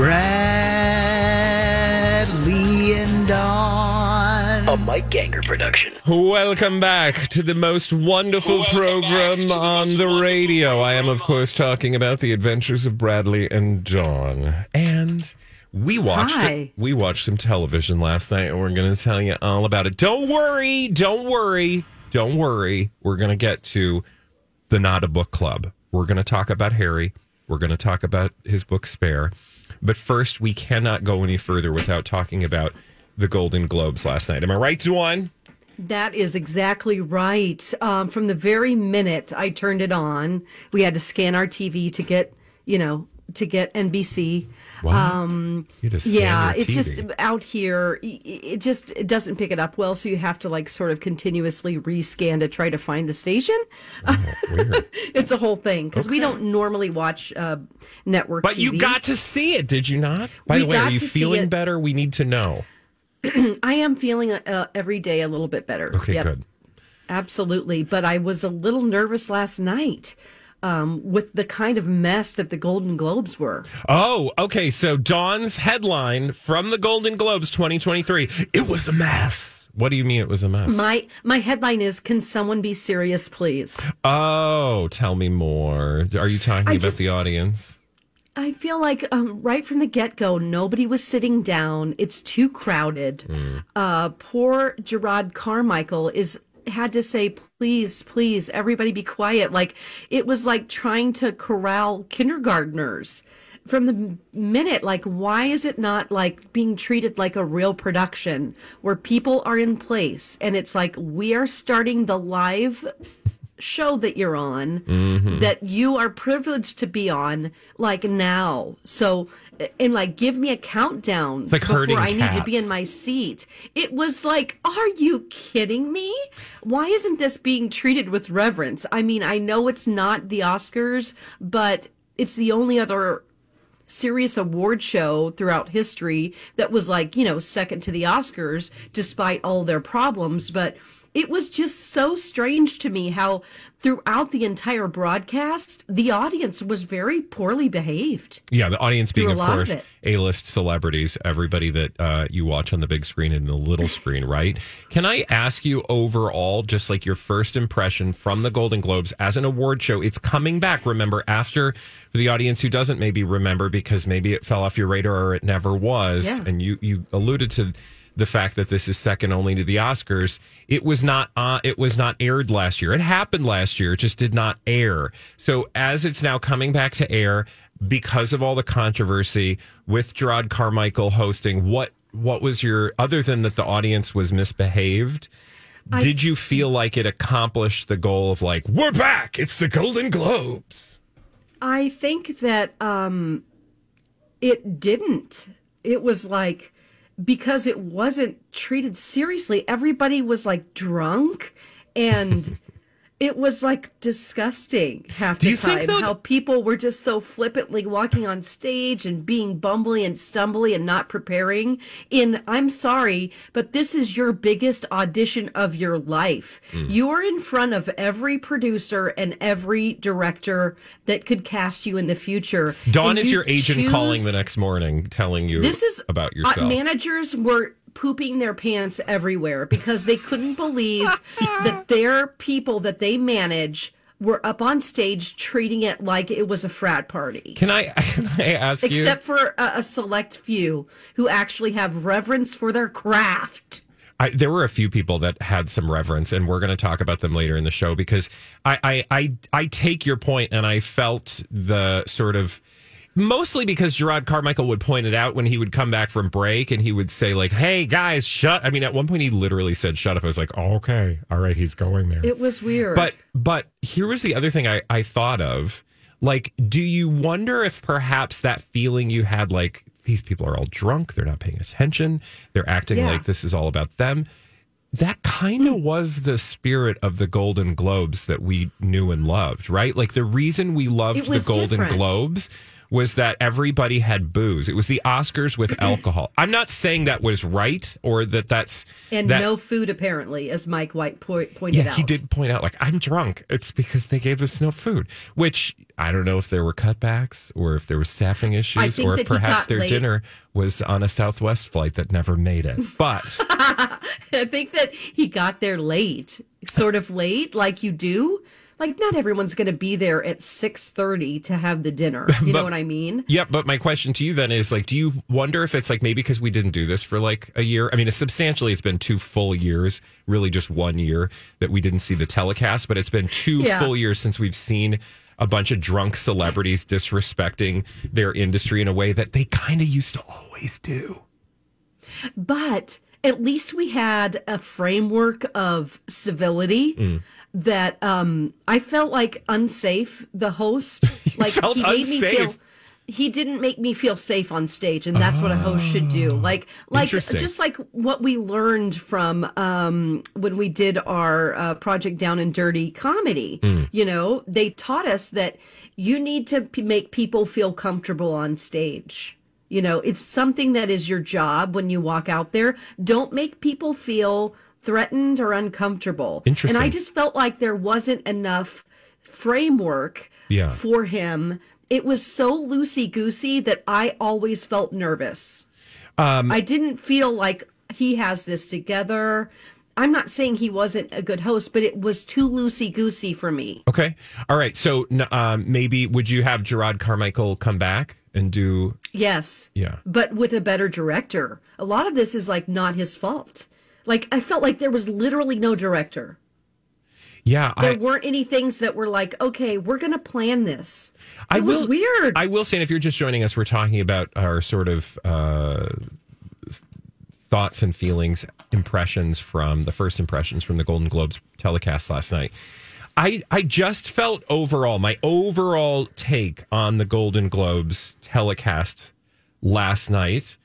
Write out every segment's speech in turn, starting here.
Bradley and Dawn. A Mike Ganger production. Welcome back to the most wonderful program on the radio. I am, of course, talking about the adventures of Bradley and Dawn. And we watched Hi. it. We watched some television last night, and we're going to tell you all about it. Don't worry, don't worry, don't worry. We're going to get to the Not a Book Club. We're going to talk about Harry. We're going to talk about his book Spare. But first, we cannot go any further without talking about the Golden Globes last night. Am I right, Dwan? That is exactly right. Um, from the very minute I turned it on, we had to scan our TV to get, you know, to get NBC. Um, yeah, it's just out here. It just it doesn't pick it up well, so you have to like sort of continuously rescan to try to find the station. Weird. It's a whole thing because we don't normally watch uh, network. But you got to see it, did you not? By We the way, are you feeling better? We need to know. I am feeling uh, every day a little bit better. Okay, Yep. good. Absolutely. But I was a little nervous last night um, with the kind of mess that the Golden Globes were. Oh, okay. So Dawn's headline from the Golden Globes 2023 it was a mess. What do you mean it was a mess? My my headline is Can someone be serious, please? oh, tell me more. Are you talking I about just- the audience? I feel like um, right from the get go, nobody was sitting down. It's too crowded. Uh, poor Jerrod Carmichael is had to say, please, please, everybody be quiet. Like it was like trying to corral kindergartners from the minute. Like, why is it not like being treated like a real production where people are in place and it's like we are starting the live show that you're on mm-hmm. that you are privileged to be on like now so and like give me a countdown like before i need to be in my seat. It was like are you kidding me? Why isn't this being treated with reverence? I mean i know it's not the oscars but it's the only other serious award show throughout history that was like, you know, second to the Oscars despite all their problems. But it was just so strange to me how throughout the entire broadcast, the audience was very poorly behaved. Yeah, the audience being, of course. A-list celebrities, everybody that uh, you watch on the big screen and the little screen, right? Can I ask you overall, just like your first impression from the Golden Globes as an award show? It's coming back. Remember, after for the audience who doesn't maybe remember because maybe it fell off your radar or it never was, Yeah. and you you alluded to the fact that this is second only to the Oscars. It was not uh, it was not aired last year. It happened last year. It just did not air. So as it's now coming back to air because of all the controversy with Jerrod Carmichael hosting, what what was your other than that the audience was misbehaved? did you feel like it accomplished the goal of like we're back? It's the Golden Globes. I think that um it didn't. It was like because it wasn't treated seriously, everybody was like drunk and it was like disgusting half the you time. how people were just so flippantly walking on stage and being bumbly and stumbly and not preparing. In I'm sorry, but this is your biggest audition of your life. Mm. You're in front of every producer and every director that could cast you in the future. Dawn is you your agent choose- calling the next morning, telling you this is about uh, yourself. managers were pooping their pants everywhere because they couldn't believe that their people that they manage were up on stage treating it like it was a frat party. can I can I ask you? Except for a, a select few who actually have reverence for their craft. I, there were a few people that had some reverence, and we're going to talk about them later in the show because I, I, I, I take your point, and I felt the sort of mostly because Jerrod Carmichael would point it out when he would come back from break, and he would say like, "Hey guys, shut." I mean, at one point he literally said, "Shut up." I was like, oh, "Okay, all right, he's going there." It was weird. But but here was the other thing I, I thought of. Like, do you wonder if perhaps that feeling you had, like these people are all drunk, they're not paying attention, they're acting Yeah. like this is all about them. That kind of was the spirit of the Golden Globes that we knew and loved, right? Like the reason we loved the Golden different. Globes was that everybody had booze. It was the Oscars with alcohol. I'm not saying that was right or that that's and that, no food, apparently, as Mike White po- pointed yeah, out. he did point out, like, I'm drunk. It's because they gave us no food, which I don't know if there were cutbacks or if there were staffing issues or if perhaps their late. dinner was on a Southwest flight that never made it. But I think that he got there late, sort of late, like you do. Like not everyone's going to be there at six thirty to have the dinner. You know what I mean? yeah, but my question to you then is like, do you wonder if it's like maybe because we didn't do this for like a year? I mean, it's substantially, it's been two full years, really just one year that we didn't see the telecast, but it's been two Yeah. full years since we've seen a bunch of drunk celebrities disrespecting their industry in a way that they kind of used to always do. But at least we had a framework of civility Mm. that um I felt like unsafe. The host, like he made me feel. He didn't make me feel safe on stage, and that's what a host should do. Like, like just like what we learned from um, when we did our uh, project Down and Dirty comedy. You know, they taught us that you need to p- make people feel comfortable on stage. You know, it's something that is your job when you walk out there. Don't make people feel threatened or uncomfortable. Interesting. And I just felt like there wasn't enough framework Yeah. for him. It was so loosey goosey that I always felt nervous. Um, I didn't feel like he has this together. I'm not saying he wasn't a good host, but it was too loosey goosey for me. Okay. All right. So um, maybe would you have Jerrod Carmichael come back and do? Yes. Yeah. But with a better director. A lot of this is like not his fault. Like I felt like there was literally no director. Yeah. There I, weren't any things that were like, okay, we're to plan this. It I was will, weird. I will say, and if you're just joining us, we're talking about our sort of uh, thoughts and feelings, impressions from the first impressions from the Golden Globes telecast last night. I, I just felt overall, my overall take on the Golden Globes telecast last night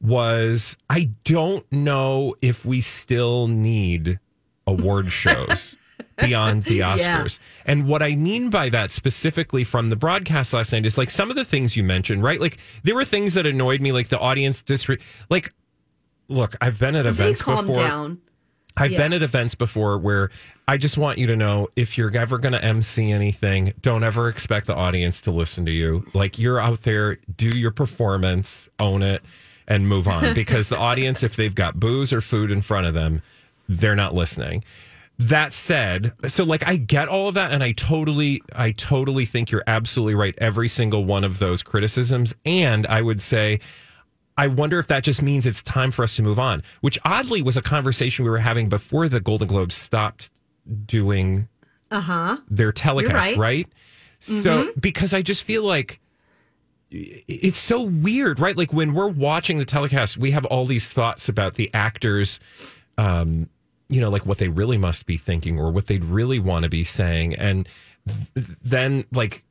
was I don't know if we still need award shows beyond the Yeah. Oscars. And what I mean by that specifically from the broadcast last night is like some of the things you mentioned, right? Like there were things that annoyed me, like the audience disre like look, I've been at they events calmed before. down. I've Yeah. been at events before where I just want you to know if you're ever going to MC anything, don't ever expect the audience to listen to you. Like you're out there, do your performance, own it, and move on. Because the audience, if they've got booze or food in front of them, they're not listening. That said, so like I get all of that and I totally I totally think you're absolutely right every single one of those criticisms and I would say I wonder if that just means it's time for us to move on, which oddly was a conversation we were having before the Golden Globes stopped doing their telecast, Uh-huh. right. right? So, because I just feel like it's so weird, right? Like when we're watching the telecast, we have all these thoughts about the actors, um, you know, like what they really must be thinking or what they'd really want to be saying. And th- then, like,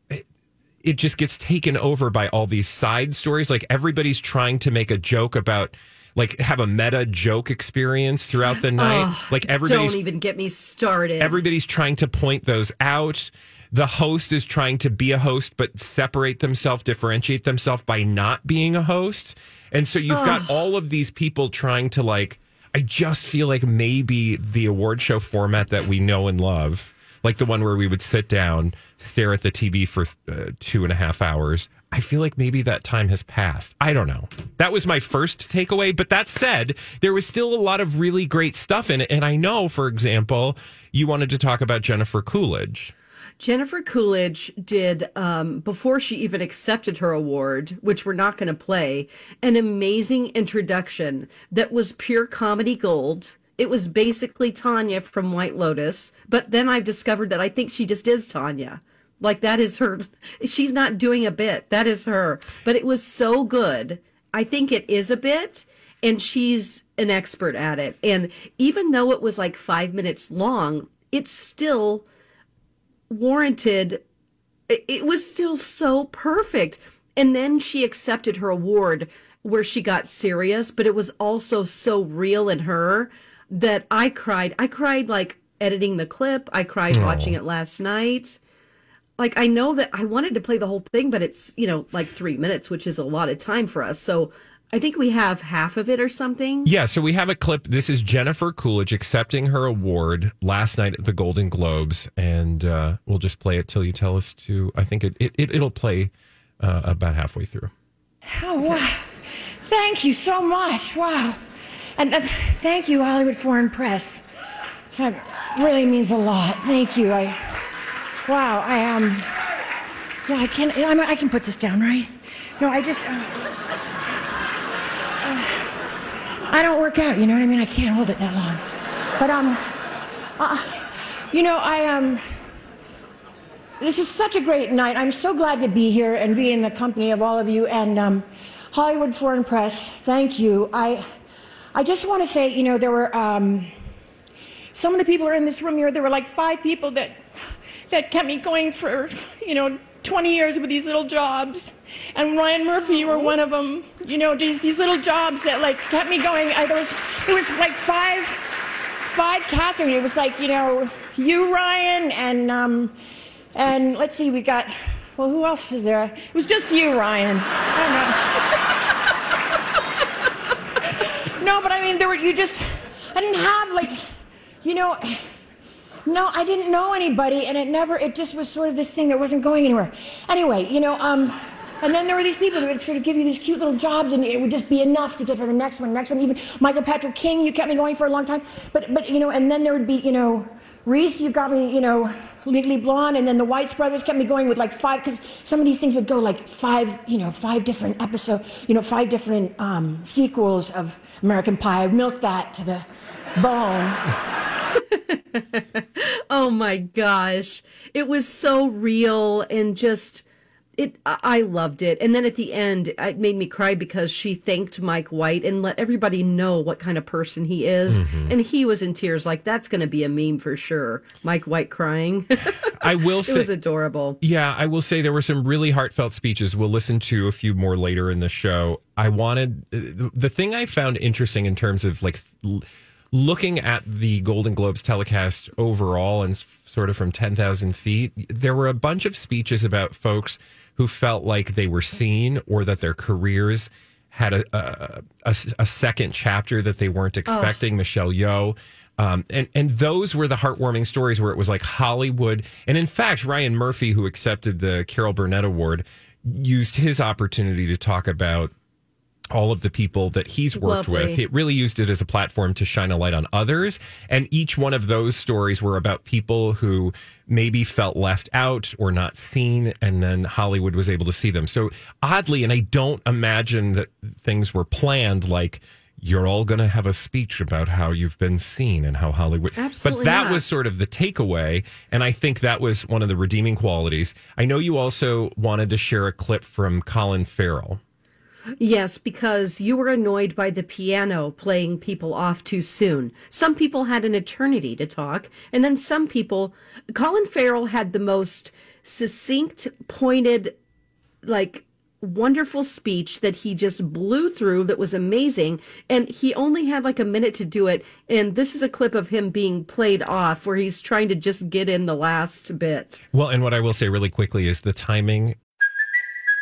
it just gets taken over by all these side stories. Like everybody's trying to make a joke about like have a meta joke experience throughout the night. like everybody's Don't even get me started. everybody's trying to point those out. The host is trying to be a host, but separate themselves, differentiate themselves by not being a host. And so you've got all of these people trying to like, I just feel like maybe the award show format that we know and love, like the one where we would sit down, stare at the TV for uh, two and a half hours. I feel like maybe that time has passed. I don't know. That was my first takeaway. But that said, there was still a lot of really great stuff in it. And I know, for example, you wanted to talk about Jennifer Coolidge. Jennifer Coolidge did, um, before she even accepted her award, which we're not going to play, an amazing introduction that was pure comedy gold. It was basically Tanya from White Lotus, but then I've discovered that I think she just is Tanya. Like that is her. She's not doing a bit. That is her. But it was so good. I think it is a bit, and she's an expert at it. And even though it was like five minutes long, it's still warranted it it was still so perfect and then she accepted her award where she got serious but it was also so real in her that i cried i cried like editing the clip i cried watching it last night like i know that i wanted to play the whole thing but it's you know like three minutes which is a lot of time for us so i think we have half of it or something Yeah, so we have a clip. This is Jennifer Coolidge accepting her award last night at the Golden Globes, and uh, we'll just play it till you tell us to. I think it, it, it it'll play uh, about halfway through. Oh, wow. Thank you so much. Wow. And uh, thank you, Hollywood Foreign Press. That really means a lot. Thank you. I, wow, I am. Um, yeah, I can. I, I can put this down, right? No, I just. Uh, uh, I don't work out. You know what I mean? I can't hold it that long. But um, uh, you know, I um. This is such a great night. I'm so glad to be here and be in the company of all of you and um, Hollywood Foreign Press. Thank you. I, I just want to say, you know, there were um, some of the people are in this room here. There were like five people that that kept me going for, you know, 20 years with these little jobs. And Ryan Murphy, you were one of them. You know, these these little jobs that like kept me going. I, there was it was like five five Catherine. It was like you know you Ryan and um, and let's see, we got, well, who else was there? It was just you, Ryan. I don't know. no, but I mean, there were, you just, I didn't have like, you know, no, I didn't know anybody, and it never, it just was sort of this thing that wasn't going anywhere. Anyway, you know, um, and then there were these people that would sort of give you these cute little jobs, and it would just be enough to get to the next one, next one. Even Michael Patrick King, you kept me going for a long time. But, but you know, and then there would be, you know, Reese, you got me, you know, Legally Blonde, and then the Weitz brothers kept me going with like five, because some of these things would go like five, you know, five different episodes, you know, five different um, sequels of American Pie. I milked that to the bone. Oh my gosh. It was so real and just it I loved it. And then at the end it made me cry because she thanked Mike White and let everybody know what kind of person he is. And he was in tears like that's going to be a meme for sure. Mike White crying. I will say it was adorable. Yeah, I will say there were some really heartfelt speeches. We'll listen to a few more later in the show. I wanted uh, the thing I found interesting in terms of like looking at the Golden Globes telecast overall and sort of from 10,000 feet, there were a bunch of speeches about folks who felt like they were seen or that their careers had a, a, a, a second chapter that they weren't expecting. Michelle Yeoh. Um, and and those were the heartwarming stories where it was like Hollywood, and in fact, Ryan Murphy, who accepted the Carol Burnett Award, used his opportunity to talk about all of the people that he's worked Lovely. with. It really used it as a platform to shine a light on others. And each one of those stories were about people who maybe felt left out or not seen. And then Hollywood was able to see them. So oddly, and I don't imagine that things were planned like, you're all going to have a speech about how you've been seen and how Hollywood. Absolutely but that not. was sort of the takeaway. And I think that was one of the redeeming qualities. I know you also wanted to share a clip from Colin Farrell. Yes, because you were annoyed by the piano playing people off too soon. Some people had an eternity to talk, and then some people. Colin Farrell had the most succinct, pointed, like wonderful speech that he just blew through that was amazing and he only had like a minute to do it and this is a clip of him being played off where he's trying to just get in the last bit Well, and what I will say really quickly is the timing.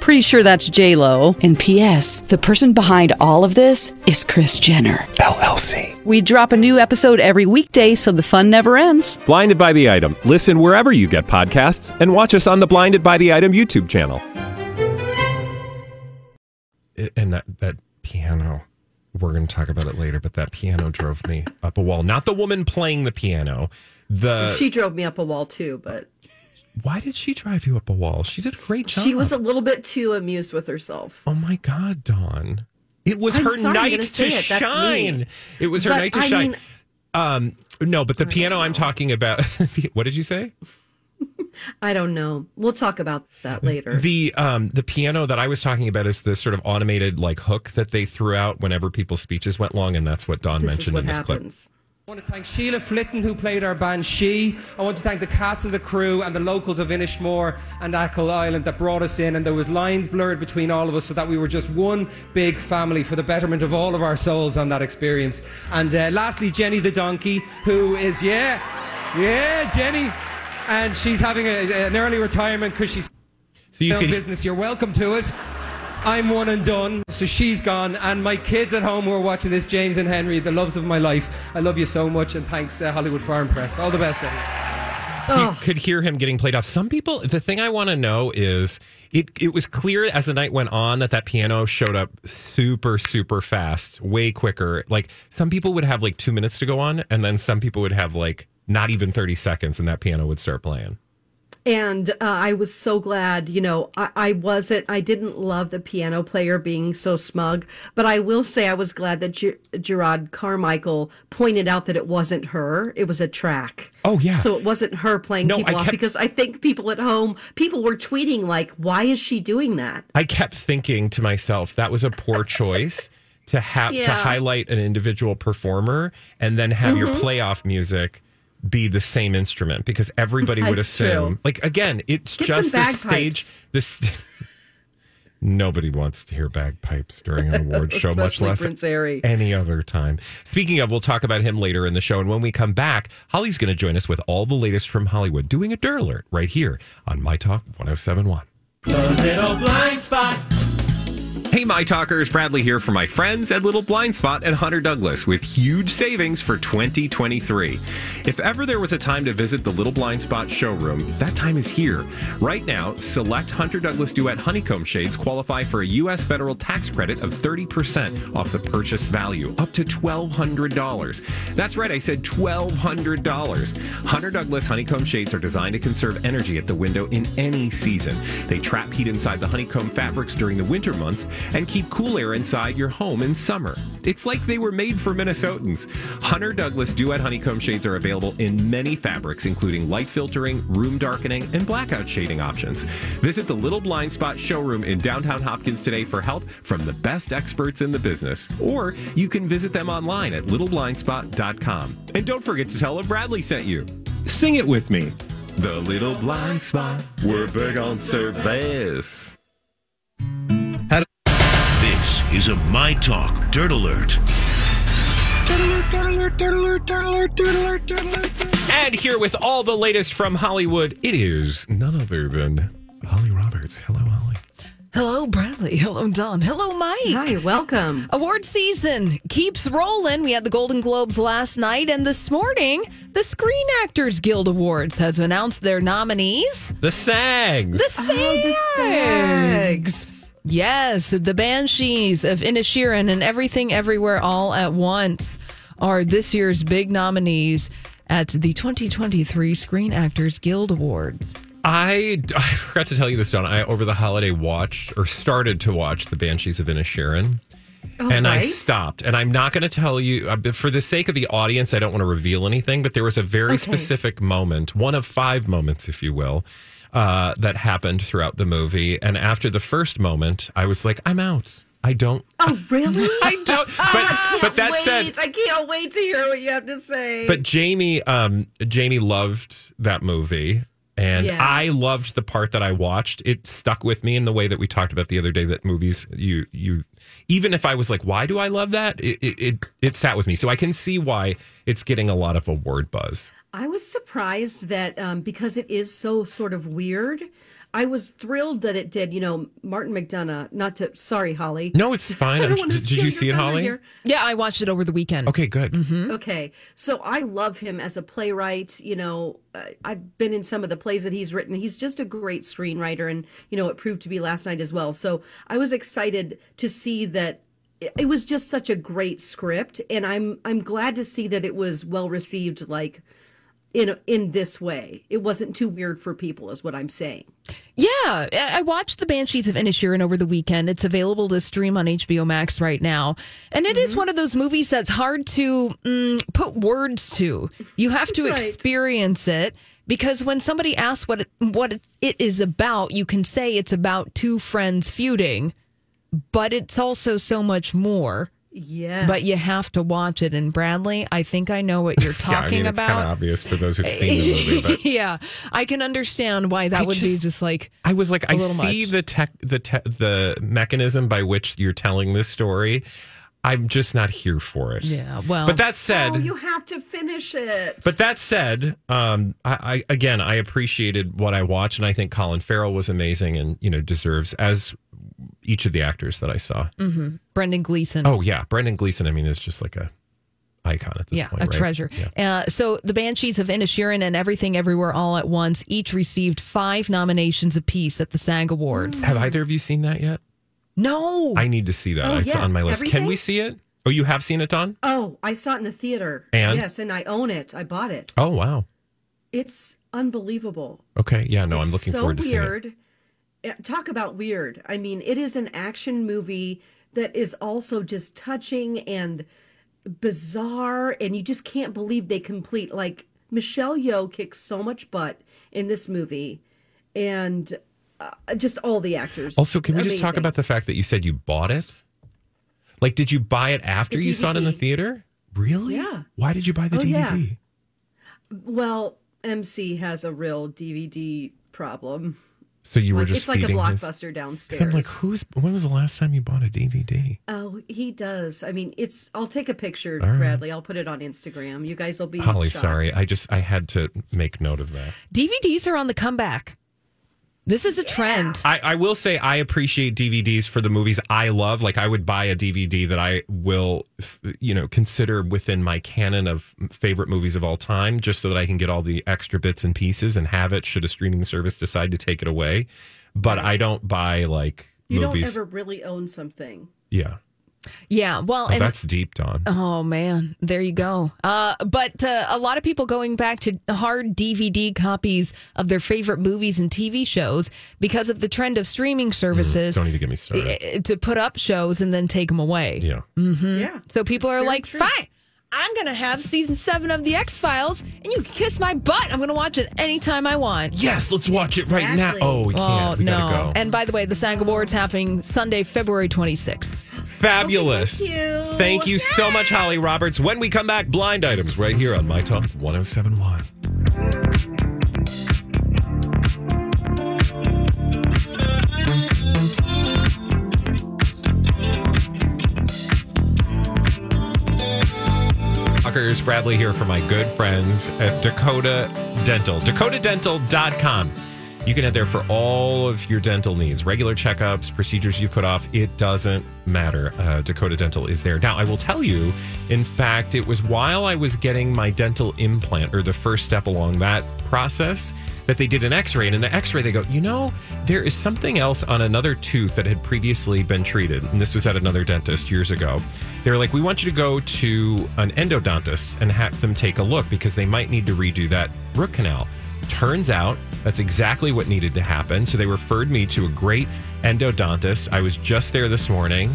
Pretty sure that's J Lo. And P.S. The person behind all of this is Kris Jenner LLC. We drop a new episode every weekday, so the fun never ends. Blinded by the item. Listen wherever you get podcasts, and watch us on the Blinded by the Item YouTube channel. It- and that that piano we're going to talk about it later but that piano drove me up a wall not the woman playing the piano the she drove me up a wall too but why did she drive you up a wall? She did a great job she was a little bit too amused with herself. Oh my god dawn. It was I'm her sorry, night to it, that's shine. It was her But, night to I shine. mean- um no but the piano i'm talking about what did you say? I don't know. We'll talk about that later. The um the piano that I was talking about is the sort of automated like hook that they threw out whenever people's speeches went long, and that's what Don this is mentioned what in this happens I want to thank Sheila Flitton, who played our band She. I want to thank the cast and the crew and the locals of Inishmore and Achill Island that brought us in. And there was lines blurred between all of us so that we were just one big family for the betterment of all of our souls on that experience. And uh, lastly, Jenny the donkey, who is, yeah, yeah, Jenny. And she's having a, an early retirement because she's So you film could business. You're welcome to it. I'm one and done, so she's gone. And my kids at home who are watching this, James and Henry, the loves of my life. I love you so much, and thanks, uh, Hollywood Foreign Press. All the best, Eddie. you could hear him getting played off. Some people, the thing I want to know is it, it was clear as the night went on that that piano showed up super, super fast, way quicker. Like some people would have like two minutes to go on, and then some people would have like not even 30 seconds, and that piano would start playing. And uh, I was so glad, you know, I, I wasn't, I didn't love the piano player being so smug, but I will say I was glad that Ger- Jerrod Carmichael pointed out that it wasn't her, it was a track. Oh, yeah. So it wasn't her playing No, people I off kept- because I think people at home, people were tweeting like, why is she doing that? I kept thinking to myself that was a poor choice to have to highlight an individual performer and then have your Mhm. playoff music be the same instrument because everybody would assume true. like again it's Get just some the stage this nobody wants to hear bagpipes during an award show much less Prince Harry. any other time speaking of we'll talk about him later in the show and when we come back holly's going to join us with all the latest from hollywood doing a dirt alert right here on my talk 1071 The little blind spot. Hey, my talkers, Bradley here for my friends at Little Blind Spot and Hunter Douglas with huge savings for 2023. If ever there was a time to visit the Little Blind Spot showroom, that time is here. Right now, select Hunter Douglas Duet honeycomb shades qualify for a U.S. federal tax credit of 30% off the purchase value, up to $1,200. That's right, I said $1,200. Hunter Douglas honeycomb shades are designed to conserve energy at the window in any season. They trap heat inside the honeycomb fabrics during the winter months and keep cool air inside your home in summer. It's like they were made for Minnesotans. Hunter Douglas Duet honeycomb shades are available in many fabrics, including light filtering, room darkening, and blackout shading options. Visit the Little Blind Spot showroom in downtown Hopkins today for help from the best experts in the business. Or you can visit them online at littleblindspot.com. And don't forget to tell them Bradley sent you. Sing it with me. The Little Blind Spot. We're big on service. Is a My Talk Dirt Alert. And here with all the latest from Hollywood, it is none other than Holly Roberts. Hello, Holly. Hello, Bradley. Hello, Don. Hello, Mike. Hi, welcome. Award season keeps rolling. We had the Golden Globes last night, and this morning, the Screen Actors Guild Awards has announced their nominees. The SAGs! The SAGs. The SAGs. Yes, the Banshees of Inisherin and Everything Everywhere All at Once are this year's big nominees at the 2023 Screen Actors Guild Awards. I, I forgot to tell you this, Don. I over the holiday watched or started to watch the Banshees of Inisherin. Oh, and I stopped. And I'm not going to tell you, uh, for the sake of the audience, I don't want to reveal anything, but there was a very Okay. specific moment, one of five moments, if you will, uh, that happened throughout the movie. And after the first moment, I was like, I'm out. I don't. Oh, really? I don't. But, but that wait. said, I can't wait to hear what you have to say. but Jamie, um, Jamie loved that movie, and Yeah. I loved the part that I watched. It stuck with me in the way that we talked about the other day. That movies, you you, even if I was like, why do I love that? It it it, it sat with me, so I can see why it's getting a lot of award buzz. I was surprised that um, because it is so sort of weird. I was thrilled that it did. You know, Martin McDonagh. Not to sorry, Holly. No, it's fine. I don't I'm- wanna did, did you see it, Holly? here. Yeah, I watched it over the weekend. Okay, good. Okay, so I love him as a playwright. You know, uh, I've been in some of the plays that he's written. He's just a great screenwriter, and you know, it proved to be last night as well. So I was excited to see that it it was just such a great script, and I'm I'm glad to see that it was well received. Like in in this way, it wasn't too weird for people, is what I'm saying. Yeah, I watched The Banshees of Inisherin over the weekend. It's available to stream on HBO Max right now. And it is one of those movies that's hard to mm, put words to. You have to Right. experience it because when somebody asks what it, what it is about, you can say it's about two friends feuding, but it's also so much more. Yes. But you have to watch it. And Bradley, I think I know what you're Yeah, I talking mean, it's kind about. of obvious for those who've seen the movie, but yeah, I can understand why that I would be just- just like I was like, a I little see much. the tech, the te- the mechanism by which you're telling this story. I'm just not here for it. Yeah, well, but that said, oh, you have to finish it. But that said, um, I, I again I appreciated what I watched, and I think Colin Farrell was amazing, and you know deserves as each of the actors that I saw. hmm Brendan Gleeson. Oh yeah, Brendan Gleeson. I mean, is just like a icon at this yeah, point. a right? treasure. Yeah. Uh, so the Banshees of Inisherin and Everything Everywhere All at Once each received five nominations apiece at the SAG Awards. Have either of you seen that yet? No, I need to see that. Oh, it's yeah. on my list. Can we see it? Oh, you have seen it, Don? oh, I saw it in the theater. And? yes, and I own it. I bought it. Oh wow. It's unbelievable. Okay. Yeah. No, I'm looking so forward to seeing it. Uh, Talk about weird. I mean, it is an action movie that is also just touching and bizarre, and you just can't believe they complete. Like Michelle Yeoh kicks so much butt in this movie, and uh, just all the actors. Also, can we just talk about the fact that you said you bought it? Like, did you buy it after you saw it in the theater? Really? Yeah. Why did you buy the Oh, DVD? yeah. Well, MC has a real DVD problem. So you were just it's like a blockbuster his- downstairs. I'm like, who's? When was the last time you bought a DVD? Oh, he does. I mean, it's. I'll take a picture, All right. Bradley. I'll put it on Instagram. You guys will be. Holly, shocked. sorry, I just I had to make note of that. DVDs are on the comeback. This is a trend. I, I will say I appreciate DVDs for the movies I love. Like I would buy a DVD that I will, f- you know, consider within my canon of favorite movies of all time, just so that I can get all the extra bits and pieces and have it should a streaming service decide to take it away. But I don't buy like You movies. don't ever really own something. yeah, Yeah, well, Oh, and that's deep, Don. Oh man, there you go. Uh, but uh, a lot of people going back to hard DVD copies of their favorite movies and TV shows because of the trend of streaming services. Mm, don't even get me started. eh, To put up shows and then take them away. Yeah. hmm Yeah, So people are like, true. fine. I'm going to have season seven of The X Files and you can kiss my butt. I'm going to watch it anytime I want. Yes, let's watch it right now. Oh, we can't. Oh, we no. gotta go. And by the way, the SAG Awards happening Sunday, February 26th. Fabulous. Oh, thank you. Thank you so much, Holly Roberts. When we come back, blind items right here on My Talk 1071. Tuckers Bradley here for my good friends at Dakota Dental. DakotaDental.com. You can head there for all of your dental needs, regular checkups, procedures you put off. It doesn't matter. Uh, Dakota Dental is there. Now, I will tell you, in fact, it was while I was getting my dental implant or the first step along that process that they did an x ray. And in the x ray, they go, you know, there is something else on another tooth that had previously been treated. And this was at another dentist years ago. They were like, we want you to go to an endodontist and have them take a look because they might need to redo that root canal. Turns out that's exactly what needed to happen. So they referred me to a great endodontist. I was just there this morning.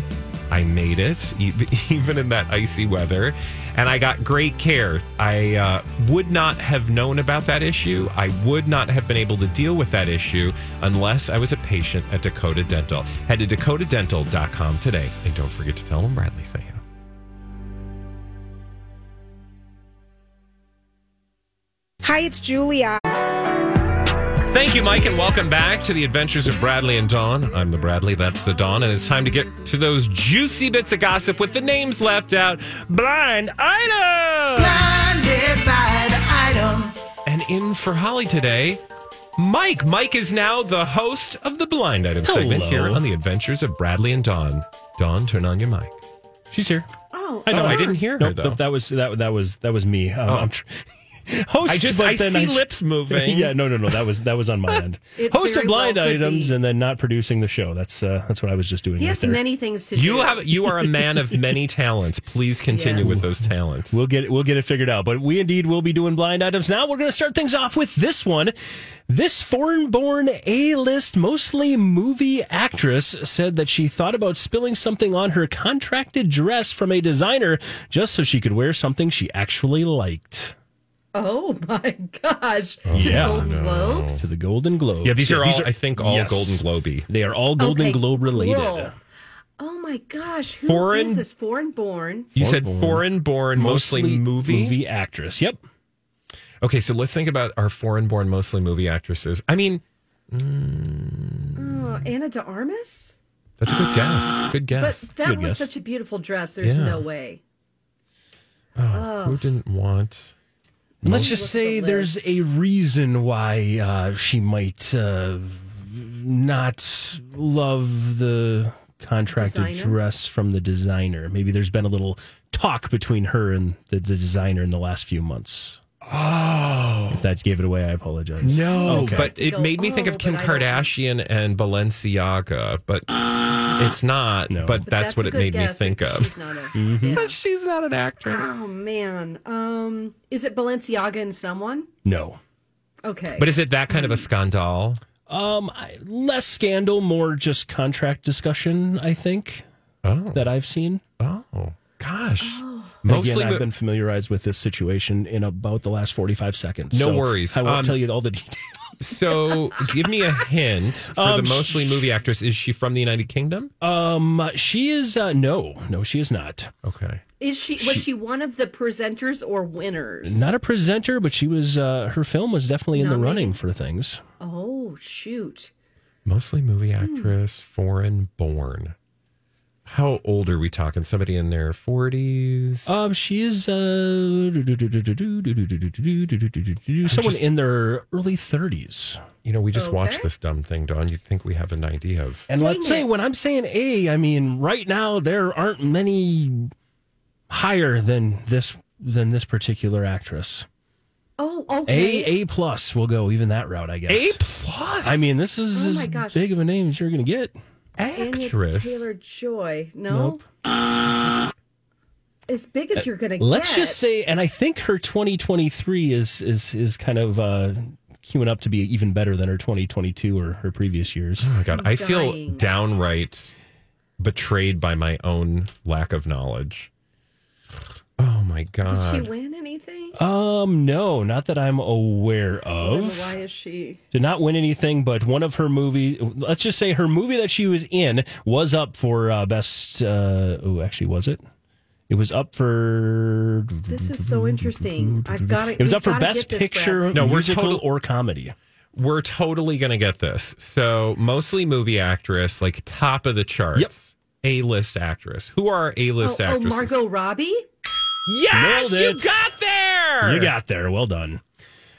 I made it, even in that icy weather, and I got great care. I uh, would not have known about that issue. I would not have been able to deal with that issue unless I was a patient at Dakota Dental. Head to dakotadental.com today, and don't forget to tell them Bradley sent you. Hi, it's Julia. Thank you, Mike, and welcome back to the adventures of Bradley and Dawn. I'm the Bradley, that's the Dawn, and it's time to get to those juicy bits of gossip with the names left out. Blind item! Blinded by the item. And in for Holly today, Mike. Mike is now the host of the blind item segment here on the adventures of Bradley and Dawn. Dawn, turn on your mic. She's here. Oh, I know. I didn't hear her Nope, though. nope, that was that that was that was me. Um, Oh. I'm host. I just- but I then see j- lips moving. yeah, no, no, no. That was that was on my end. It host of very well blind items be. and then not producing the show. That's uh, that's what I was just doing. He right has there. many things to do. You have you are a man of many talents. Please continue Yes. with those talents. We'll get it, we'll get it figured out. But we indeed will be doing blind items now. We're going to start things off with this one. This foreign-born A-list, mostly movie actress, said that she thought about spilling something on her contracted dress from a designer just so she could wear something she actually liked. Oh my gosh! Oh, to yeah. the Golden Globes. To the Golden Globes. Yeah, these are all I think all Golden Globey. They are all Golden Okay, Globe related. cool. Oh my gosh! Who is Foreign- this foreign born? You said Foreign-born. foreign-born, mostly, Mostly movie. movie actress. Yep. Okay, so let's think about our foreign-born, mostly movie actresses. I mean, Oh, mm. Ana de Armas. that's a good guess. Good guess. But that Good was guess. such a beautiful dress. There's Yeah. no way. Oh, who didn't want? Let's just say there's a reason why uh, she might uh, not love the contracted Designer? dress from the designer. Maybe there's been a little talk between her and the, the designer in the last few months. Oh, If that gave it away, I apologize. no! Okay. But it made me think oh, of Kim but I don't- Kardashian and Balenciaga, but it's not. No. But, But that's, what it good made me think of. She's not a. Mm-hmm. yeah. But she's not an actress. Oh man. Um, is it Balenciaga and someone? no. Okay. But is it that kind of a scandal? Um, I, less scandal, more just contract discussion. I think Oh, that I've seen. oh, gosh! And Mostly, Again, I've been familiarized with this situation in about the last 45 seconds. No so worries. I won't Um, tell you all the details. So, give me a hint for the Um, mostly movie actress. Is she from the United Kingdom? Um, she is, uh, no, no, she is not. Okay. is she was she one of the presenters or winners? Not a presenter, but she was, uh, her film was definitely in the Nominated. running for things. Oh shoot. Mostly movie Hmm. actress, foreign born. How old are we talking? Somebody in their 40s? Um, she is, uh, someone in their early 30s. you know, we just watched this dumb thing, Don. You'd think we have an idea of. And let's say when I'm saying A, I mean right now there aren't many higher than this than this particular actress. Oh okay. A A plus will go even that route, I guess. A plus? I mean, this is Oh as gosh. big of a name as you're going to get. Anya actress. Taylor Joy. No. Nope. As big as you're gonna Let's get. just say, and I think her 2023 is is is kind of uh, queuing up to be even better than her 2022 or her previous years. Oh my God. I feel dying. downright betrayed by my own lack of knowledge. Oh my god! Did she win anything? Um, no, not that I'm aware Then of. why is she? Did not win anything, but one of her movie. Let's just say her movie that she was in was up for uh, best. Uh, oh, actually, was it? It was up for. This is so interesting. I've got to. It was up for best picture, No, we're musical total- or comedy. We're totally going to get this. So, mostly movie actress, like top of the charts. Yep. A list actress. Who are A Oh, list oh, actresses? Oh, Margot Robbie. Yes, you got there. You got there. Well done.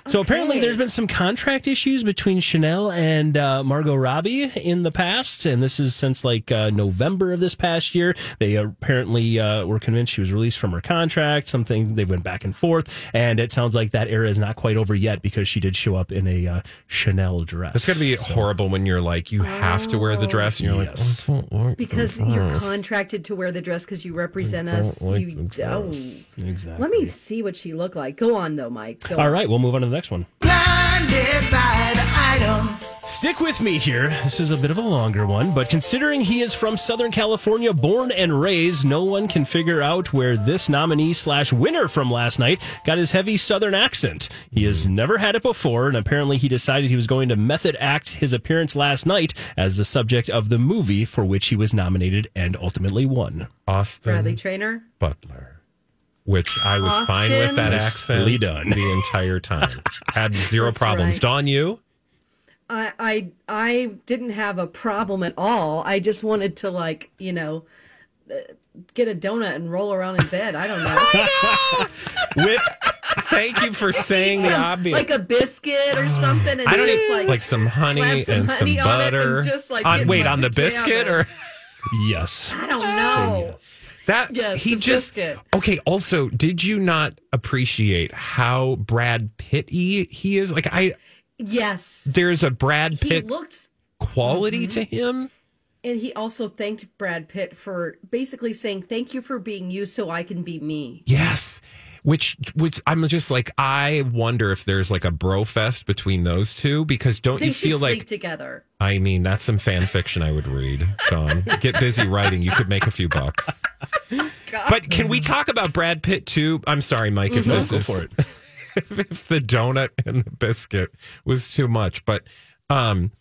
So apparently, there's been some contract issues between Chanel and uh, Margot Robbie in the past, and this is since like uh, November of this past year. They apparently uh, were convinced she was released from her contract. Something they went back and forth, and it sounds like that era is not quite over yet because she did show up in a uh, Chanel dress. It's got to be horrible when you're like, you have to wear the dress, and you're Yes. like, "Oh, I don't like Because the you're dress." contracted to wear the dress because you represent I don't us. like you, the oh. Exactly. Let me see what she looked like. Go on, though, Mike. Go All on. right, we'll move on to the next one. Blinded by the item. Stick with me here. This is a bit of a longer one, but considering he is from Southern California, born and raised, no one can figure out where this nominee slash winner from last night got his heavy Southern accent. He has never had it before, and apparently he decided he was going to method act his appearance last night as the subject of the movie for which he was nominated and ultimately won. Austin Bradley Trainer. Butler, which I was fine with that Nicely accent done. the entire time. Had zero That's problems. right. Dawn, you? I, I I didn't have a problem at all. I just wanted to like you know uh, get a donut and roll around in bed. I don't know, With, thank you for saying the obvious. like a biscuit or something, and I don't just need like like, some honey some and honey some on and butter. just, like, on, wait, on the biscuit or. Yes. I don't know. That? Yes, he just biscuit. okay. Also, did you not appreciate how Brad Pitty he is? Like I, Yes, there's a Brad Pitt looked, quality mm-hmm. to him. and he also thanked Brad Pitt for basically saying thank you for being you, so I can be me. Yes. Which, which I'm just like, I wonder if there's like a bro fest between those two because don't They you should feel sleep like, together. I mean, that's some fan fiction I would read, Sean, Get busy writing. You could make a few bucks. But can we talk about Brad Pitt too? I'm sorry, Mike, if No, this go is for it. if the donut and the biscuit was too much. But um,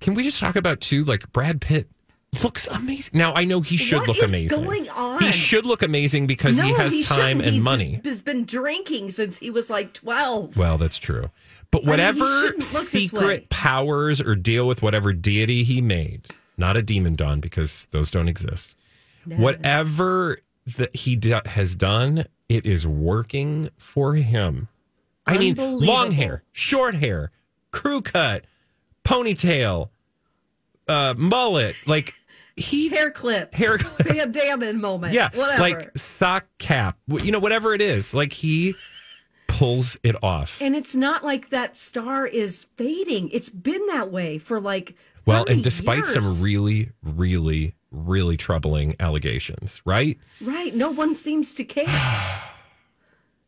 can we just talk about too? Like Brad Pitt looks amazing. Now I know he should What look is amazing. going on? He should look amazing because he No, has he time shouldn't. and He's money. Has been drinking since he was like twelve. Well, that's true. But I mean, whatever this way. secret powers or deal with whatever deity he made, not a demon don because those don't exist. Whatever that he do- has done, it is working for him. I mean, long hair, short hair, crew cut, ponytail, uh, mullet, like he hair clip, hair clip. Van Damme moment. Yeah, whatever. like sock cap, you know, whatever it is. Like he pulls it off. and it's not like that star is fading. It's been that way for like. Well, and despite years. some really, really, really troubling allegations, right? right, no one seems to care.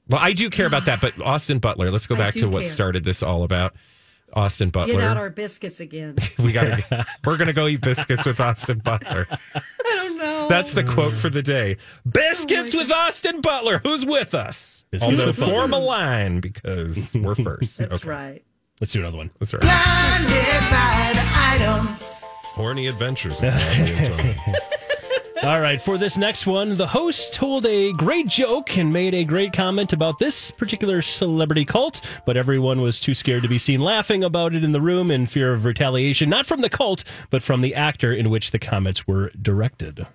Well, I do care about that, but Austin Butler, let's go back to what care. started this all about. Austin Butler. Get out our biscuits again. we got to we're going to go eat biscuits with Austin Butler. I don't know. That's the quote for the day. Biscuits oh with Austin Butler. Who's with us? Biscuits Although with form a line because we're first. That's Okay. right. Let's do another one. That's right. Blinded by the item. Horny adventures. All right, for this next one, the host told a great joke and made a great comment about this particular celebrity cult, but everyone was too scared to be seen laughing about it in the room in fear of retaliation, not from the cult, but from the actor in which the comments were directed.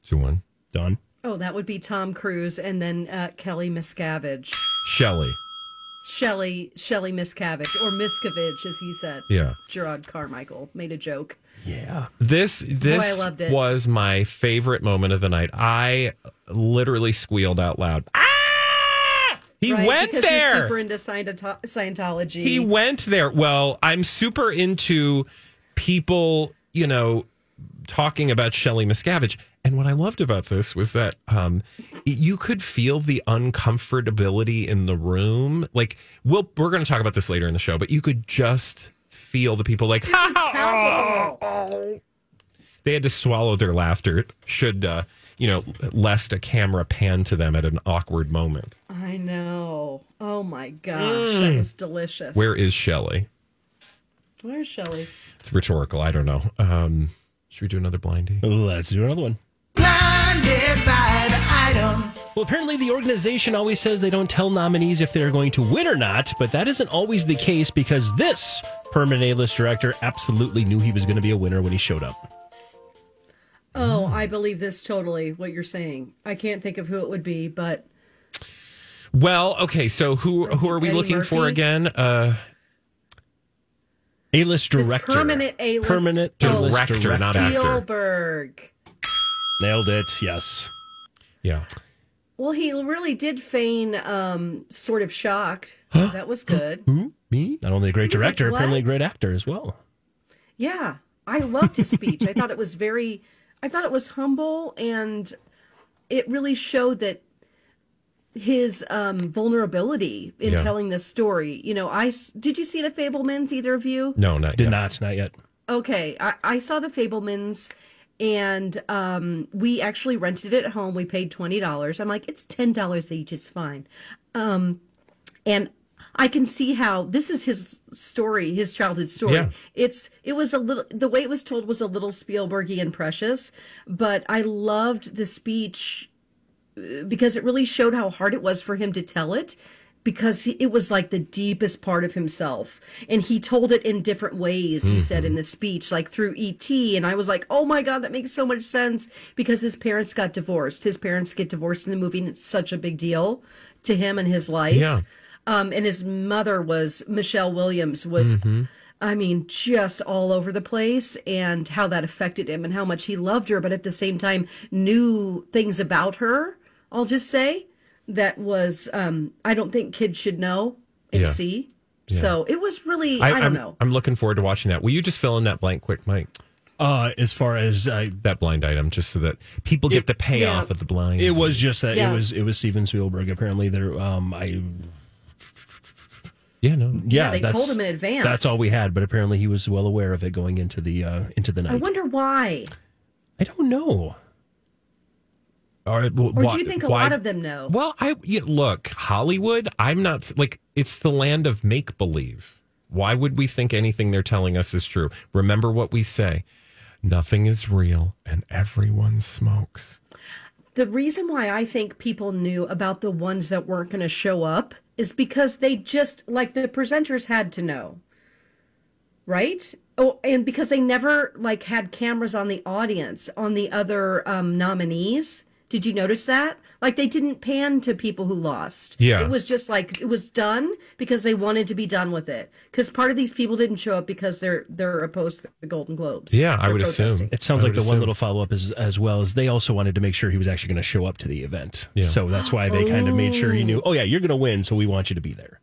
So one. Don. Oh, that would be Tom Cruise and then uh, Kelly Miscavige. Shelley. Shelley, Shelley Miscavige, or Miscavige, as he said. Yeah. Jerrod Carmichael made a joke. Yeah. This this I loved it. was my favorite moment of the night. I literally squealed out loud. Ah! He Right, went because You're there. super into Scientology. He went there. Well, I'm super into people, you know, talking about Shelley Miscavige. And what I loved about this was that um, you could feel the uncomfortability in the room. Like, we'll, we're going to talk about this later in the show, but you could just feel the people like, they had to swallow their laughter should, uh, you know, lest a camera pan to them at an awkward moment. I know. Oh my gosh, that was delicious. Where is Shelley? Where's Shelley? It's rhetorical. I don't know. Um, should we do another blindy? Let's do another one. Blinded by the item. Well, apparently the organization always says they don't tell nominees if they're going to win or not, but that isn't always the case because this permanent A-list director absolutely knew he was going to be a winner when he showed up. Oh, I believe this totally. What you're saying. I can't think of who it would be, but Well, okay. So who who are we Eddie looking for again? Uh, A-list This director. permanent A-list. Permanent A-list Director, not actor. Spielberg. Nailed it. Yes. Yeah. Well, he really did feign um, sort of shocked. that was good. Who? Me? Not only a great He was like, director, apparently a great actor as well. Yeah, I loved his speech. I thought it was very, I thought it was humble, and it really showed that his um, vulnerability in Yeah. telling this story. You know, I did you see the Fabelmans? Either of you? No, not Did yet. not, not yet. Okay, I, I saw the Fabelmans, and um, we actually rented it at home. We paid twenty dollars. I'm like, it's ten dollars each. It's fine. Um, and I can see how this is his story, his childhood story. Yeah. It's it was a little the way it was told was a little Spielbergian precious, but I loved the speech uh, because it really showed how hard it was for him to tell it because he, it was like the deepest part of himself. And he told it in different ways he said in the speech like through ET and I was like oh my god that makes so much sense. Because his parents got divorced. His parents get divorced in the movie and it's such a big deal to him and his life. Yeah. um and his mother was Michelle Williams was I mean, just all over the place and how that affected him and how much he loved her, but at the same time knew things about her. I'll just say that was, um, I don't think kids should know and Yeah. see. So it was really, I, don't am know. I'm looking forward to watching that. Will you just fill in that blank quick, Mike? Uh, as far as uh, That blind item, just so that people get the payoff yeah. of the blind. it was just that Yeah. it was it was Steven Spielberg. Apparently, there. Um, I Yeah, no. yeah, Yeah, they that's, told him in advance. That's all we had, but apparently he was well aware of it going into the uh, into the night. I wonder why. I don't know. Or, Or do you think a lot of them know? Well, I yeah, look Hollywood. I'm not like it's the land of make believe. Why would we think anything they're telling us is true? Remember what we say: nothing is real, and everyone smokes. The reason why I think people knew about the ones that weren't going to show up is because they just, like the presenters had to know. Right? Oh, and because they never like had cameras on the audience on the other um, nominees. Did you notice that? Like they didn't pan to people who lost. Yeah. It was just like it was done because they wanted to be done with it. Because part of these people didn't show up because they're they're opposed to the Golden Globes. Yeah, I They're would protesting. assume. It sounds I like the would one little follow up is as well as they also wanted to make sure he was actually going to show up to the event. Yeah. So that's why they kind of made sure he knew. Oh, oh yeah, you're going to win, so we want you to be there.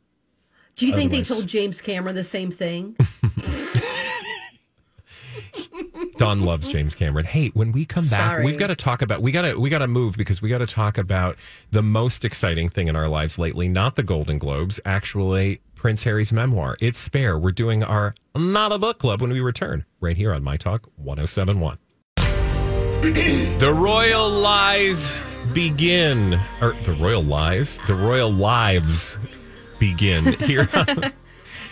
Do you think they told James Cameron the same thing? Don loves James Cameron. Hey, when we come back, Sorry. we've got to talk about we got to we got to move because we got to talk about the most exciting thing in our lives lately, not the Golden Globes, actually Prince Harry's memoir. It's Spare. We're doing our not a book club when we return right here on My Talk 1071. the royal lies begin or the royal lies, the royal lives begin here on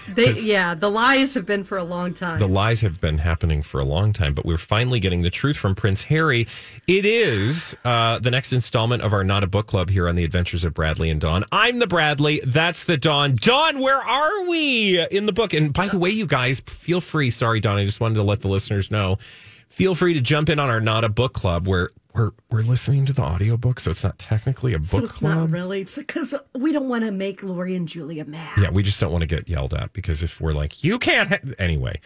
They, yeah, the lies have been for a long time. The lies have been happening for a long time, but we're finally getting the truth from Prince Harry. It is uh, the next installment of our Not a Book Club here on the Adventures of Bradley and Dawn. I'm the Bradley. That's the Dawn. Dawn, where are we in the book? And by the way, you guys, feel free. Sorry, Dawn. I just wanted to let the listeners know. Feel free to jump in on our Not a Book Club where we're, we're listening to the audiobook, so it's not technically a book so it's club. not really. It's because we don't want to make Lori and Julia mad. Yeah, we just don't want to get yelled at because if we're like, you can't. Ha-. Anyway,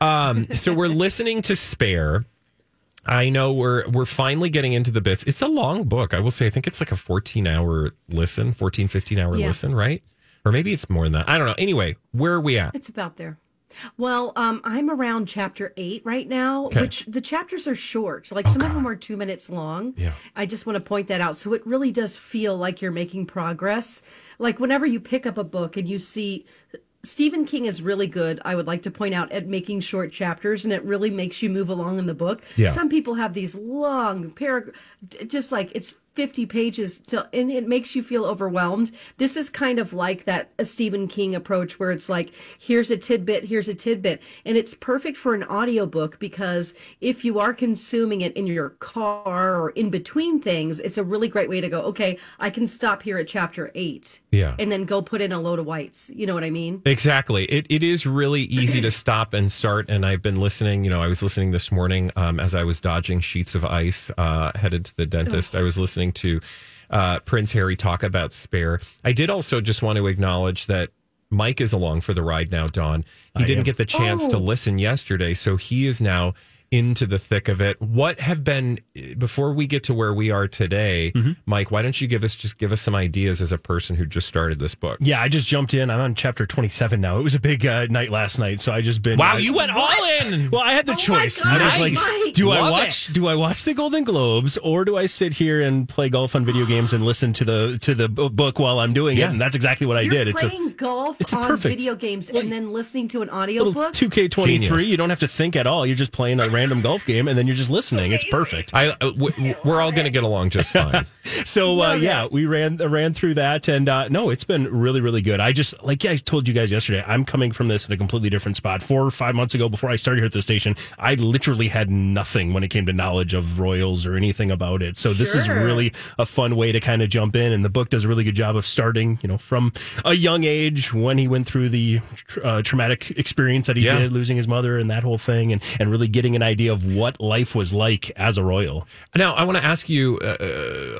um, so we're listening to Spare. I know we're we're finally getting into the bits. It's a long book. I will say. I think it's like a 14 hour listen, 14, 15 hour Yeah. listen, right? Or maybe it's more than that. I don't know. Anyway, where are we at? It's about there. Well, um, I'm around chapter eight right now, Okay. which the chapters are short. Like some of them are two minutes long. Yeah. I just want to point that out. So it really does feel like you're making progress. Like whenever you pick up a book and you see Stephen King is really good, I would like to point out, at making short chapters, and it really makes you move along in the book. Yeah. Some people have these long paragraphs, just like it's 50 pages, to, and it makes you feel overwhelmed. This is kind of like that a Stephen King approach where it's like, here's a tidbit, here's a tidbit. And it's perfect for an audiobook because if you are consuming it in your car or in between things, it's a really great way to go, okay, I can stop here at chapter eight. Yeah. And then go put in a load of whites. You know what I mean? Exactly. It it is really easy to stop and start. And I've been listening. You know, I was listening this morning um, as I was dodging sheets of ice uh, headed to the dentist. I was listening to uh, Prince Harry talk about Spare. I did also just want to acknowledge that Mike is along for the ride now, Don. He I didn't am. get the chance to Oh. listen yesterday, so he is now into the thick of it. What have been before we get to where we are today, Mm-hmm. Mike? Why don't you give us just give us some ideas as a person who just started this book? Yeah, I just jumped in. I'm on chapter 27 now. It was a big uh, night last night, so I just been. Wow, I- you went all in. Well, I had the Oh choice. God, I was like, Mike. do I watch? it. Do I watch the Golden Globes, or do I sit here and play golf on video games and listen to the to the book while I'm doing Yeah. it? And that's exactly what I You're did. It's a playing golf it's a on perfect- video games and then listening to an audio audiobook. 2K23. Genius. You don't have to think at all. You're just playing a random golf game, and then you're just listening. It's perfect. I uh, we're all going to get along just fine. So uh, yeah, we ran ran through that, and uh, no, it's been really really good. I just like I told you guys yesterday, I'm coming from this in a completely different spot. Four or five months ago, before I started here at the station, I literally had nothing when it came to knowledge of Royals or anything about it. So this is really a fun way to kind of jump in, and the book does a really good job of starting, you know, from a young age when he went through the uh, traumatic experience that he Yeah. did, losing his mother and that whole thing, and and really getting an idea of what life was like as a royal. Now, I want to ask you uh,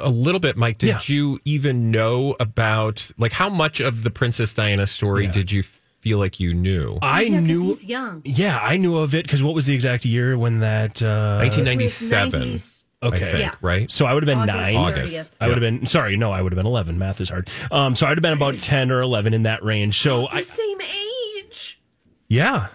a little bit, Mike. Did Yeah. you even know about like how much of the Princess Diana story Yeah. did you feel like you knew? I yeah, 'cause knew. he's young. Yeah, I knew of it because what was the exact year when that? Uh, 1997. 90s. I Okay. think, Yeah. right? So I would have been August nine. 30th. August. I would have been sorry. No, I would have been eleven. Math is hard. Um, so I'd have been about ten or eleven in that range. So The I, same age yeah,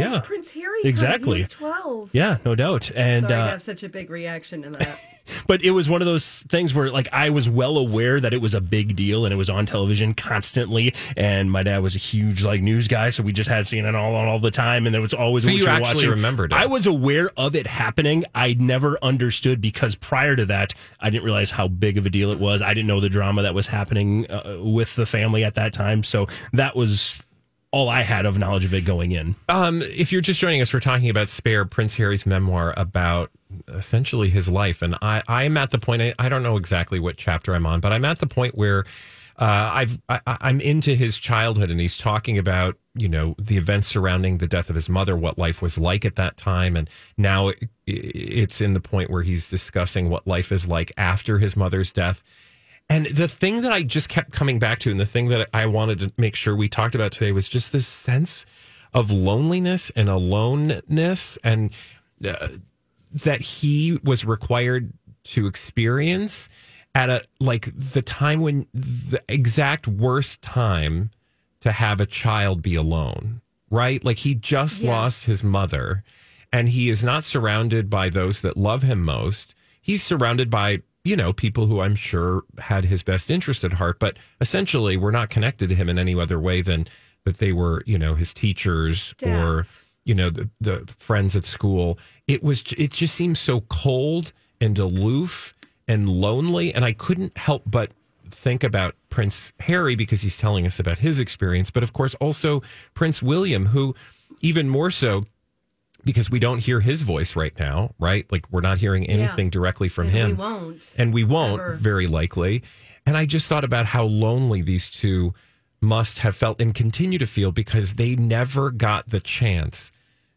as yeah, Prince Harry. Exactly. He was 12. yeah, no doubt. And Sorry to uh, have such a big reaction to that. but it was one of those things where like I was well aware that it was a big deal and it was on television constantly. And my dad was a huge like news guy, so we just had CNN all on all the time, and there was always So what you were actually watching. remembered it. I was aware of it happening. I never understood because prior to that, I didn't realize how big of a deal it was. I didn't know the drama that was happening uh, with the family at that time. So that was all I had of knowledge of it going in. Um, if you're just joining us, we're talking about Spare, Prince Harry's memoir about essentially his life. And I, I'm at the point, I, I don't know exactly what chapter I'm on, but I'm at the point where uh, I've, I, I'm into his childhood and he's talking about, you know, the events surrounding the death of his mother, what life was like at that time. And now it, it's in the point where he's discussing what life is like after his mother's death. And the thing that I just kept coming back to, and the thing that I wanted to make sure we talked about today was just this sense of loneliness and aloneness, and uh, that he was required to experience at a like the time when the exact worst time to have a child be alone, right? Like he just Yes. lost his mother, and he is not surrounded by those that love him most. He's surrounded by you know people who I'm sure had his best interest at heart, but essentially we're not connected to him in any other way than that they were you know his teachers or you know the the friends at school. It was it just seems so cold and aloof and lonely, and I couldn't help but think about Prince Harry because he's telling us about his experience, but of course also Prince William, who even more so because we don't hear his voice right now, right? Like we're not hearing anything directly from him. And we won't. And we won't, very likely. And I just thought about how lonely these two must have felt and continue to feel because they never got the chance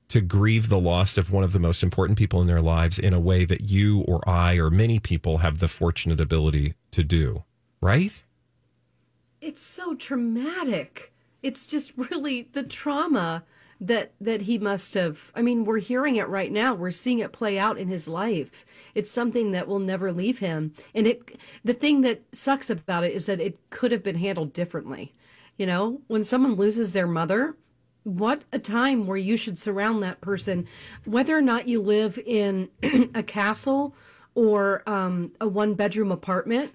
to grieve the loss of one of the most important people in their lives in a way that you or I or many people have the fortunate ability to do, right? it's so traumatic. It's just really the trauma that that he must have. I mean, we're hearing it right now. We're seeing it play out in his life. It's something that will never leave him. And it the thing that sucks about it is that it could have been handled differently. You know, when someone loses their mother, what a time where you should surround that person, whether or not you live in a castle or um, a one bedroom apartment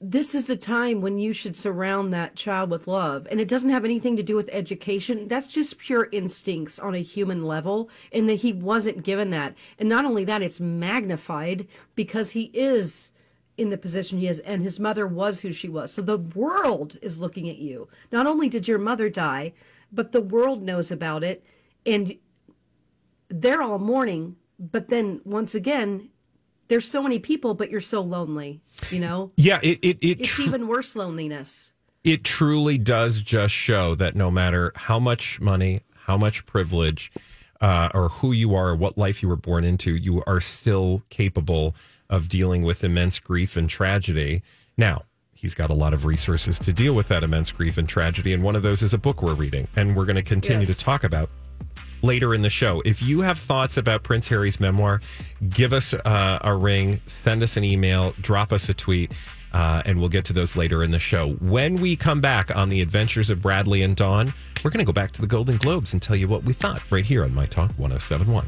this is the time when you should surround that child with love. And it doesn't have anything to do with education. That's just pure instincts on a human level. And that he wasn't given that. And not only that, it's magnified because he is in the position he is and his mother was who she was. So the world is looking at you. Not only did your mother die, but the world knows about it. And they're all mourning. But then once again, there's so many people, but you're so lonely, you know? Yeah, it it it, It's tr- even worse loneliness. it truly does just show that no matter how much money, how much privilege, uh, or who you are, what life you were born into, you are still capable of dealing with immense grief and tragedy. Now, he's got a lot of resources to deal with that immense grief and tragedy, and one of those is a book we're reading, and we're going to continue Yes. to talk about later in the show. If you have thoughts about Prince Harry's memoir, give us uh, a ring, send us an email, drop us a tweet. Uh, and we'll get to those later in the show. When we come back on the adventures of Bradley and Dawn, we're going to go back to the Golden Globes and tell you what we thought right here on My Talk 1071.